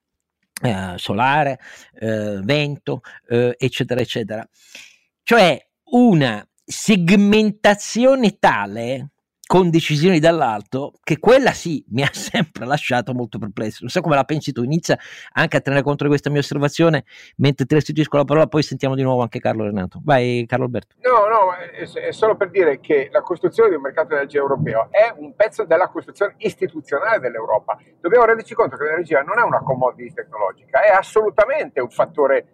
eh, solare, eh, vento, eh, eccetera, eccetera. Cioè una segmentazione tale con decisioni dall'alto, che quella sì mi ha sempre lasciato molto perplesso. Non so come la pensi tu, inizia anche a tenere conto di questa mia osservazione mentre ti restituisco la parola, poi sentiamo di nuovo anche Carlo Renato. Vai Carlo Alberto. No, no, è, solo per dire che la costruzione di un mercato dell'energia europeo è un pezzo della costruzione istituzionale dell'Europa. Dobbiamo renderci conto che l'energia non è una commodity tecnologica, è assolutamente un fattore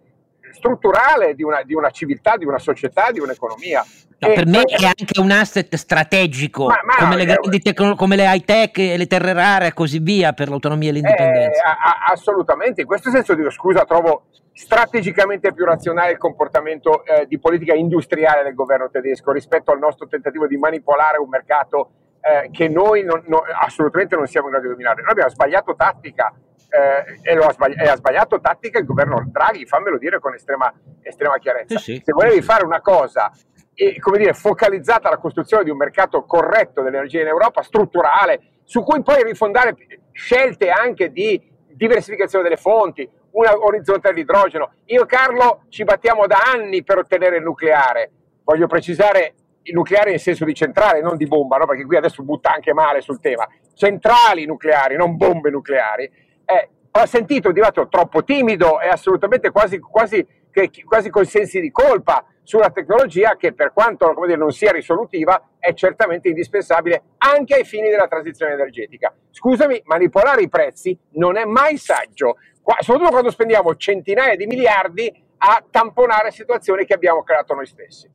strutturale di una, di una, civiltà, di una società, di un'economia. No, per me è anche un asset strategico, ma, ma come, le è, tecno, come, le high tech, le terre rare e così via, per l'autonomia e l'indipendenza. Eh, assolutamente, in questo senso dico scusa, trovo strategicamente più razionale il comportamento eh, di politica industriale del governo tedesco rispetto al nostro tentativo di manipolare un mercato eh, che noi non, no, assolutamente non siamo in grado di dominare. Noi abbiamo sbagliato tattica eh, e, ha sbagli- e, ha sbagliato tattica il governo Draghi, fammelo dire con estrema, estrema chiarezza. Sì, sì. Se volevi fare una cosa e, come dire, focalizzata alla costruzione di un mercato corretto dell'energia in Europa, strutturale, su cui poi rifondare scelte anche di diversificazione delle fonti, un orizzonte all'idrogeno. Io Carlo ci battiamo da anni per ottenere il nucleare. Voglio precisare il nucleare in senso di centrale, non di bomba, no? perché qui adesso butta anche male sul tema. Centrali nucleari, non bombe nucleari eh, ho sentito di fatto troppo timido e assolutamente quasi, quasi, che, quasi con sensi di colpa sulla tecnologia che per quanto dire, non sia risolutiva è certamente indispensabile anche ai fini della transizione energetica. Scusami, manipolare i prezzi non è mai saggio, soprattutto quando spendiamo centinaia di miliardi a tamponare situazioni che abbiamo creato noi stessi.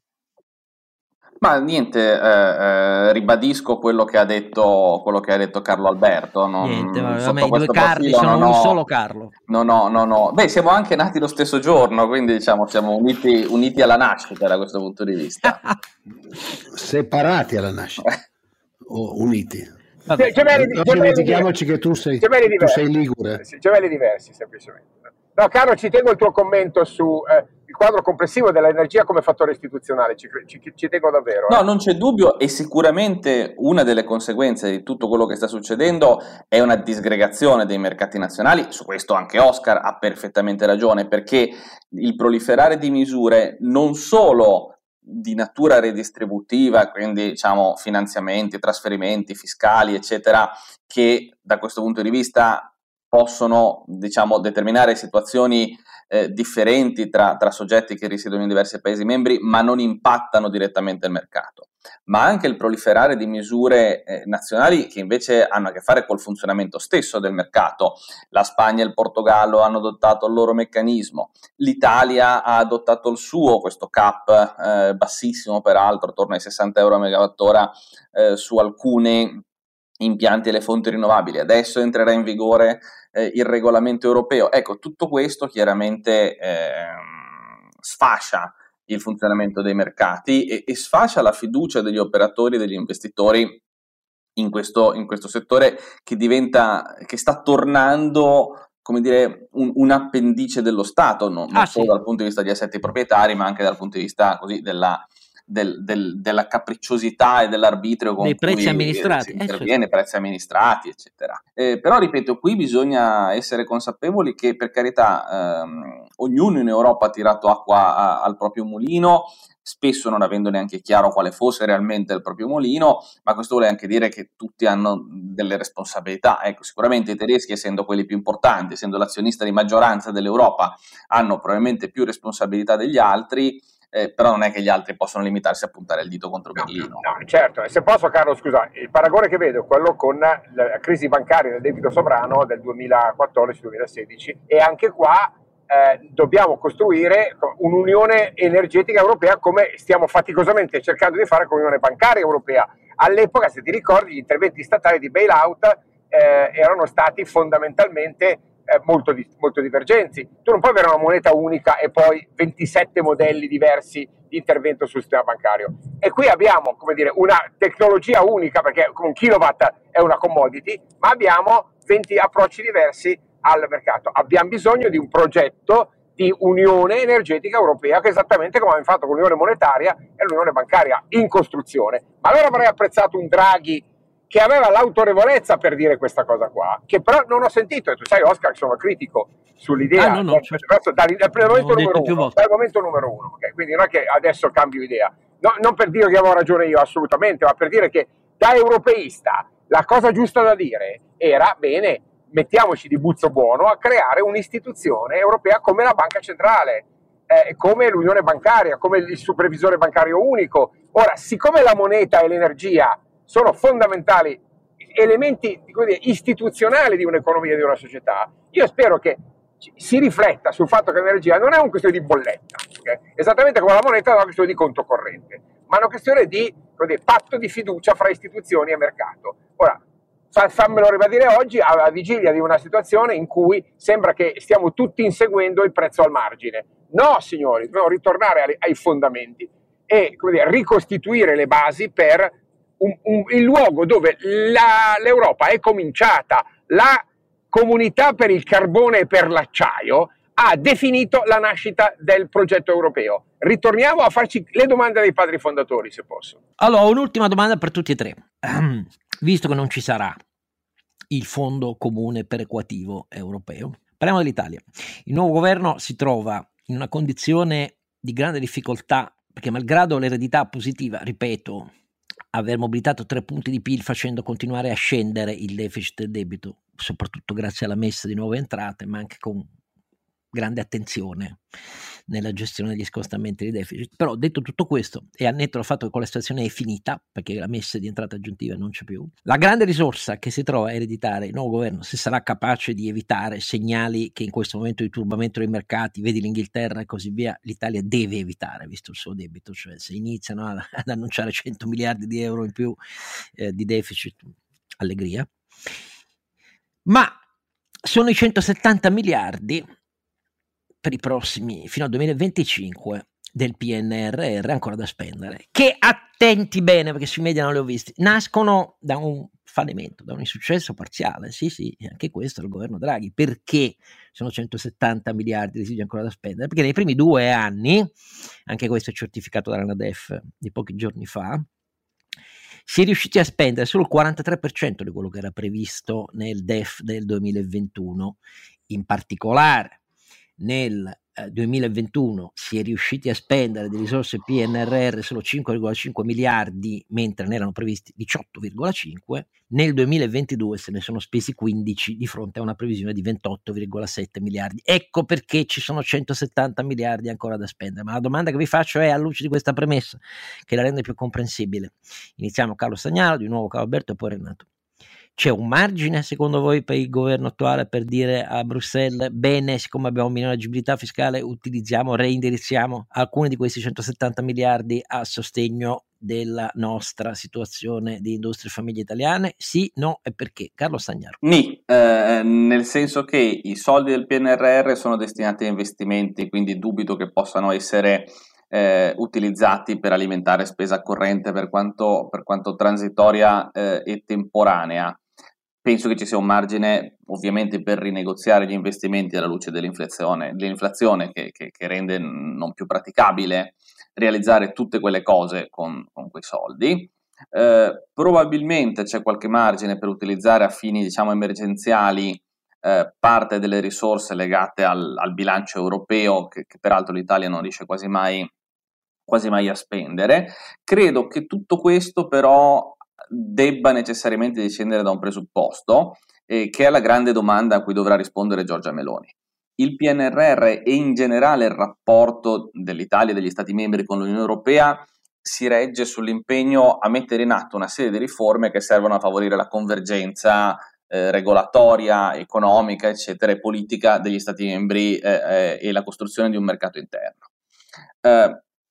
Ma niente, eh, eh, ribadisco quello che, ha detto, quello che ha detto Carlo Alberto. Non, niente, vabbè, i due Carli sono un ho, solo Carlo. No, no, no, no. Beh, siamo anche nati lo stesso giorno, quindi diciamo siamo uniti, uniti alla nascita da questo punto di vista. Separati alla nascita, o uniti. Vabbè. non dimentichiamoci che tu sei, tu sei ligure. Gemelli diversi, semplicemente. No, Carlo, ci tengo il tuo commento su... Eh, il quadro complessivo dell'energia come fattore istituzionale, ci, ci, ci tengo davvero. No, eh. non c'è dubbio e sicuramente una delle conseguenze di tutto quello che sta succedendo è una disgregazione dei mercati nazionali, su questo anche Oscar ha perfettamente ragione, perché il proliferare di misure non solo di natura redistributiva, quindi diciamo finanziamenti, trasferimenti fiscali, eccetera, che da questo punto di vista possono diciamo, determinare situazioni eh, differenti tra, tra, soggetti che risiedono in diversi Paesi membri, ma non impattano direttamente il mercato, ma anche il proliferare di misure eh, nazionali che invece hanno a che fare col funzionamento stesso del mercato. La Spagna e il Portogallo hanno adottato il loro meccanismo, l'Italia ha adottato il suo, questo cap eh, bassissimo peraltro, attorno ai 60 euro a megawattora eh, su alcune impianti e le fonti rinnovabili. Adesso entrerà in vigore eh, il regolamento europeo. Ecco, tutto questo chiaramente eh, sfascia il funzionamento dei mercati e, e, sfascia la fiducia degli operatori e degli investitori in questo, in questo settore che diventa, che sta tornando come dire, un, un appendice dello Stato, non, ah, solo sì. dal punto di vista degli assetti proprietari, ma anche dal punto di vista così, della, del, del, della capricciosità e dell'arbitrio con dei prezzi cui amministrati. si eh, interviene, eh, prezzi amministrati, eccetera. Eh, però, ripeto, qui bisogna essere consapevoli che, per carità, ehm, ognuno in Europa ha tirato acqua a, al proprio mulino, spesso non avendo neanche chiaro quale fosse realmente il proprio mulino, ma questo vuole anche dire che tutti hanno delle responsabilità. Ecco, sicuramente i tedeschi, essendo quelli più importanti, essendo l'azionista di maggioranza dell'Europa, hanno probabilmente più responsabilità degli altri eh, però non è che gli altri possono limitarsi a puntare il dito contro Berlino. No, no, certo, e se posso Carlo, scusa, il paragone che vedo è quello con la crisi bancaria del debito sovrano del 2014-2016 e anche qua eh, dobbiamo costruire un'unione energetica europea come stiamo faticosamente cercando di fare con l'unione bancaria europea. All'epoca, se ti ricordi, gli interventi statali di bailout eh, erano stati fondamentalmente eh, molto, di, molto divergenti. Tu non puoi avere una moneta unica e poi 27 modelli diversi di intervento sul sistema bancario. E qui abbiamo, dire, una tecnologia unica, perché un kilowatt è una commodity, ma abbiamo 20 approcci diversi al mercato. Abbiamo bisogno di un progetto di unione energetica europea, che è esattamente come abbiamo fatto con l'unione monetaria e l'unione bancaria in costruzione. Ma allora avrei apprezzato un Draghi che aveva l'autorevolezza per dire questa cosa qua, che però non ho sentito, e tu sai Oscar sono critico sull'idea, ah, no, no, certo. dal, dal, dal, momento numero uno, dal momento numero uno, okay? quindi non è che adesso cambio idea, no, non per dire che avevo ragione io assolutamente, ma per dire che da europeista la cosa giusta da dire era, bene, mettiamoci di buzzo buono a creare un'istituzione europea come la Banca Centrale, eh, come l'Unione Bancaria, come il supervisore bancario unico. Ora, siccome la moneta e l'energia sono fondamentali elementi dire, istituzionali di un'economia di una società, io spero che si rifletta sul fatto che l'energia non è una questione di bolletta, okay? esattamente come la moneta è una questione di conto corrente, ma è una questione di dire, patto di fiducia fra istituzioni e mercato. Ora, fammelo ribadire oggi, alla vigilia di una situazione in cui sembra che stiamo tutti inseguendo il prezzo al margine. No, signori, dobbiamo ritornare ai, ai fondamenti e dire, ricostituire le basi per un, un, il luogo dove la, l'Europa è cominciata, la comunità per il carbone e per l'acciaio ha definito la nascita del progetto europeo. Ritorniamo a farci le domande dei padri fondatori, se posso. Allora, un'ultima domanda per tutti e tre. Visto che non ci sarà il fondo comune perequativo europeo, parliamo dell'Italia. Il nuovo governo si trova in una condizione di grande difficoltà perché malgrado l'eredità positiva, ripeto, aver mobilitato tre punti di PIL facendo continuare a scendere il deficit del debito, soprattutto grazie alla messa di nuove entrate, ma anche con grande attenzione nella gestione degli scostamenti di deficit. Però detto tutto questo, e al netto del fatto che quella situazione è finita, perché la messa di entrate aggiuntive non c'è più, la grande risorsa che si trova a ereditare il nuovo governo, se sarà capace di evitare segnali che in questo momento di turbamento dei mercati, vedi l'Inghilterra e così via, l'Italia deve evitare, visto il suo debito, cioè se iniziano ad, ad annunciare 100 miliardi di euro in più eh, di deficit, allegria. Ma sono i 170 miliardi per i prossimi, fino al 2025, del PNRR ancora da spendere, che attenti bene perché sui media non li ho visti, nascono da un fallimento, da un insuccesso parziale, sì sì, anche questo è il governo Draghi, perché sono 170 miliardi residui ancora da spendere? Perché nei primi due anni, anche questo è certificato dalla NADEF di pochi giorni fa, si è riusciti a spendere solo il 43% di quello che era previsto nel DEF del 2021, in particolare nel 2021 eh, si è riusciti a spendere di risorse PNRR solo 5,5 miliardi, mentre ne erano previsti 18,5, nel 2022 se ne sono spesi 15 di fronte a una previsione di 28,7 miliardi. Ecco perché ci sono 170 miliardi ancora da spendere. Ma la domanda che vi faccio è, a luce di questa premessa, che la rende più comprensibile, iniziamo Carlo Stagnaro, di nuovo Carlo Alberto e poi Renato. C'è un margine secondo voi per il governo attuale per dire a Bruxelles, bene, siccome abbiamo minore agibilità fiscale, utilizziamo, reindirizziamo alcuni di questi 170 miliardi a sostegno della nostra situazione di industrie e famiglie italiane? Sì, no e perché? Carlo Stagnaro. Ni, eh, nel senso che i soldi del PNRR sono destinati a investimenti, quindi dubito che possano essere eh, utilizzati per alimentare spesa corrente per quanto, per quanto transitoria eh, e temporanea penso che ci sia un margine ovviamente per rinegoziare gli investimenti alla luce dell'inflazione, dell'inflazione che, che, che rende non più praticabile realizzare tutte quelle cose con, con quei soldi. Eh, probabilmente c'è qualche margine per utilizzare a fini diciamo emergenziali eh, parte delle risorse legate al, al bilancio europeo che, che, peraltro l'Italia non riesce quasi mai, quasi mai a spendere. Credo che tutto questo però debba necessariamente discendere da un presupposto, eh, che è la grande domanda a cui dovrà rispondere Giorgia Meloni. Il PNRR e in generale il rapporto dell'Italia e degli Stati membri con l'Unione Europea si regge sull'impegno a mettere in atto una serie di riforme che servono a favorire la convergenza eh, regolatoria, economica, eccetera, e politica degli Stati membri eh, eh, e la costruzione di un mercato interno.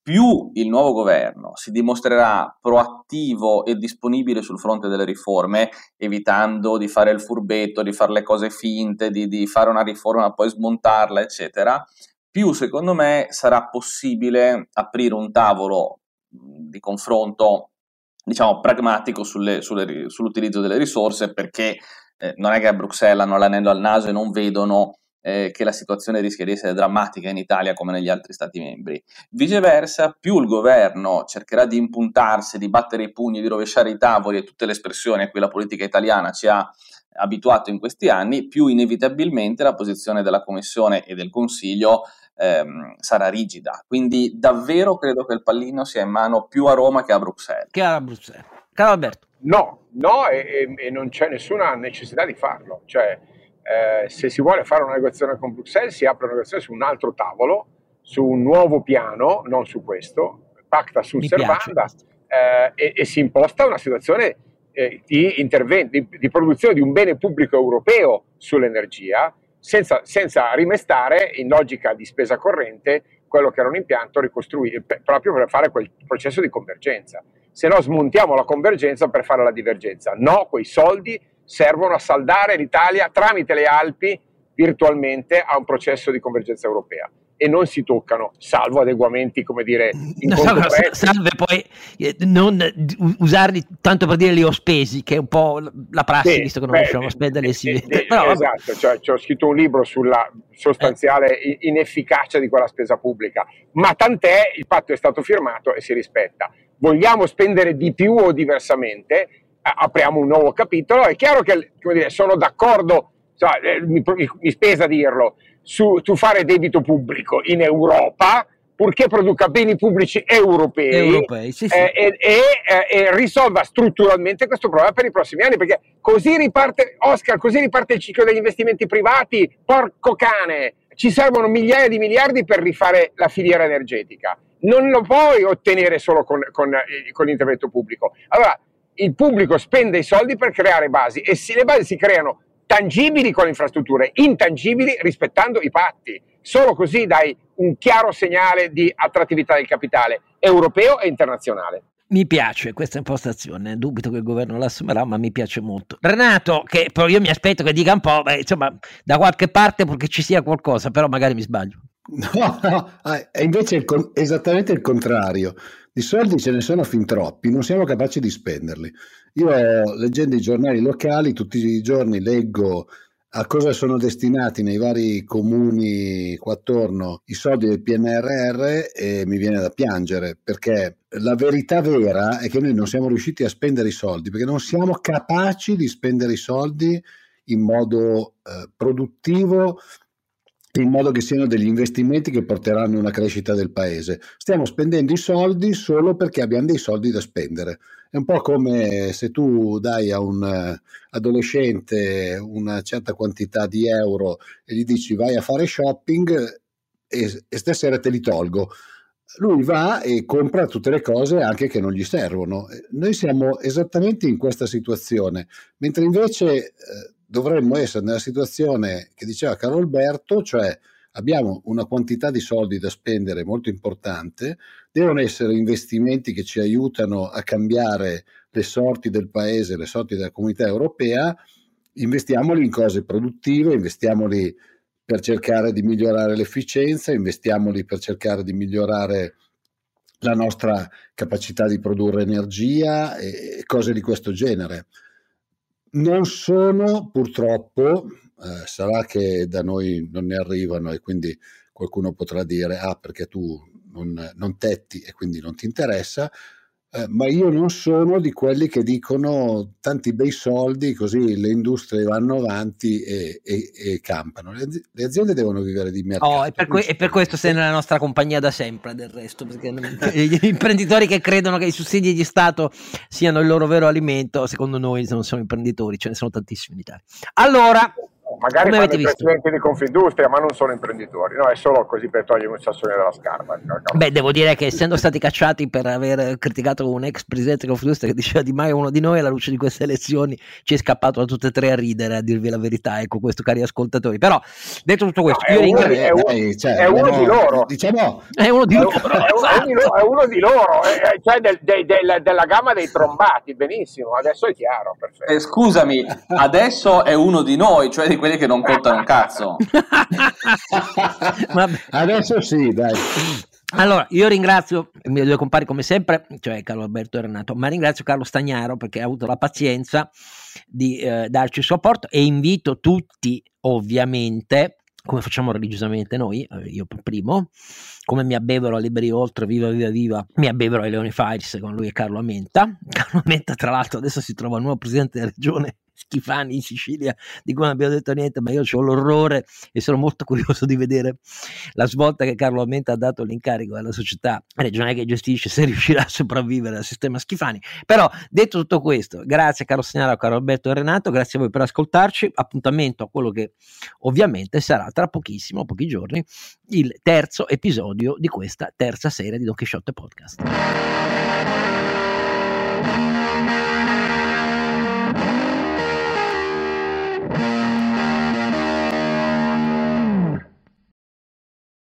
Più il nuovo governo si dimostrerà proattivo e disponibile sul fronte delle riforme, evitando di fare il furbetto, di fare le cose finte, di, di fare una riforma poi smontarla, eccetera, più secondo me sarà possibile aprire un tavolo di confronto diciamo pragmatico sulle, sulle, sull'utilizzo delle risorse perché eh, non è che a Bruxelles hanno l'anello al naso e non vedono eh, che la situazione rischia di essere drammatica in Italia come negli altri Stati membri. Viceversa, più il governo cercherà di impuntarsi, di battere i pugni, di rovesciare i tavoli e tutte le espressioni a cui la politica italiana ci ha abituato in questi anni, più inevitabilmente la posizione della Commissione e del Consiglio ehm, sarà rigida. Quindi davvero credo che il pallino sia in mano più a Roma che a Bruxelles. Che a Bruxelles. Caro Alberto. No, no, e, e, non c'è nessuna necessità di farlo. Cioè, eh, se si vuole fare una negoziazione con Bruxelles, si apre una negoziazione su un altro tavolo, su un nuovo piano, non su questo, pacta sul servanda, eh, e, e, si imposta una situazione eh, di, intervento, di, di, produzione di un bene pubblico europeo sull'energia, senza, senza rimestare in logica di spesa corrente quello che era un impianto ricostruito proprio per fare quel processo di convergenza. Se no smontiamo la convergenza per fare la divergenza. No, quei soldi servono a saldare l'Italia tramite le Alpi virtualmente a un processo di convergenza europea e non si toccano, salvo adeguamenti, come dire, in no, salve poi eh, non usarli tanto per dire li ho spesi, che è un po' la prassi, sì, visto che non beh, riusciamo a spenderli. Sì. Eh, Però, esatto, cioè, cioè, ho scritto un libro sulla sostanziale eh. inefficacia di quella spesa pubblica, ma tant'è, il patto è stato firmato e si rispetta. Vogliamo spendere di più o diversamente? Apriamo un nuovo capitolo. È chiaro che dire, sono d'accordo, cioè, mi, mi, spesa dirlo, su, su, fare debito pubblico in Europa, purché produca beni pubblici europei, europei sì, sì. Eh, e, e, eh, e, risolva strutturalmente questo problema per i prossimi anni, perché così riparte, Oscar, così riparte il ciclo degli investimenti privati, porco cane, ci servono migliaia di miliardi per rifare la filiera energetica. Non lo puoi ottenere solo con, con, eh, con l'intervento pubblico. Allora, il pubblico spende i soldi per creare basi e se le basi si creano tangibili con le infrastrutture, intangibili rispettando i patti. Solo così dai un chiaro segnale di attrattività del capitale europeo e internazionale. Mi piace questa impostazione, dubito che il governo l'assumerà, ma mi piace molto. Renato, che però io mi aspetto che dica un po', beh, insomma, da qualche parte perché ci sia qualcosa, però magari mi sbaglio. No, no, ah, è invece il con- esattamente il contrario. Di soldi ce ne sono fin troppi, non siamo capaci di spenderli. Io leggendo i giornali locali tutti i giorni leggo a cosa sono destinati nei vari comuni qua attorno i soldi del PNRR e mi viene da piangere perché la verità vera è che noi non siamo riusciti a spendere i soldi perché non siamo capaci di spendere i soldi in modo eh, produttivo in modo che siano degli investimenti che porteranno una crescita del paese. Stiamo spendendo i soldi solo perché abbiamo dei soldi da spendere. È un po' come se tu dai a un eh, adolescente una certa quantità di euro e gli dici vai a fare shopping e, e stasera te li tolgo. Lui va e compra tutte le cose anche che non gli servono. Noi siamo esattamente in questa situazione, mentre invece eh, dovremmo essere nella situazione che diceva Carlo Alberto, cioè abbiamo una quantità di soldi da spendere molto importante, devono essere investimenti che ci aiutano a cambiare le sorti del paese, le sorti della comunità europea, investiamoli in cose produttive, investiamoli per cercare di migliorare l'efficienza, investiamoli per cercare di migliorare la nostra capacità di produrre energia e cose di questo genere non sono purtroppo, eh, sarà che da noi non ne arrivano e quindi qualcuno potrà dire ah perché tu non, non tetti e quindi non ti interessa, eh, ma io non sono di quelli che dicono tanti bei soldi così le industrie vanno avanti e, e, e campano. Le, le, aziende devono vivere di mercato. Oh, e, per que- e, per questo sei nella nostra compagnia da sempre del resto, perché gli imprenditori che credono che i sussidi di Stato siano il loro vero alimento, secondo noi non sono imprenditori, ce ne sono tantissimi in Italia. Allora, magari fanno i presidenti di Confindustria, ma non sono imprenditori, no? È solo così per togliere un sassone dalla scarpa. Beh, devo dire che essendo stati cacciati per aver criticato un ex presidente di Confindustria che diceva di mai uno di noi, alla luce di queste elezioni ci è scappato da tutte e tre a ridere, a dirvi la verità, ecco questo, cari ascoltatori. Però, detto tutto questo, no, io ringrazio... È, uno, è, cioè, è uno di loro. Diciamo, è uno di loro. È. è, uno di loro, cioè del, de, de, della gamma dei trombati, benissimo, adesso è chiaro. Eh, scusami, adesso è uno di noi, cioè di quelli che non contano un cazzo. adesso sì, dai. Allora, io ringrazio i miei due compari come sempre, cioè Carlo Alberto e Renato, ma ringrazio Carlo Stagnaro perché ha avuto la pazienza di eh, darci il suo apporto e invito tutti, ovviamente, come facciamo religiosamente noi, eh, io per primo, come mi abbevero a Liberi Oltre, viva viva viva, mi abbevero ai Leoni Files con lui e Carlo Amenta. Carlo Amenta, tra l'altro, adesso si trova nuovo presidente della regione Schifani in Sicilia, di cui non abbiamo detto niente, ma io ho l'orrore e sono molto curioso di vedere la svolta che Carlo Amenta ha dato all'incarico alla società regionale che gestisce, se riuscirà a sopravvivere al sistema Schifani. Però, detto tutto questo, grazie a Carlo Segnalo, a Carlo Alberto e Renato, grazie a voi per ascoltarci, appuntamento a quello che ovviamente sarà tra pochissimo, pochi giorni, il terzo episodio di questa terza serie di Don Quixote Podcast.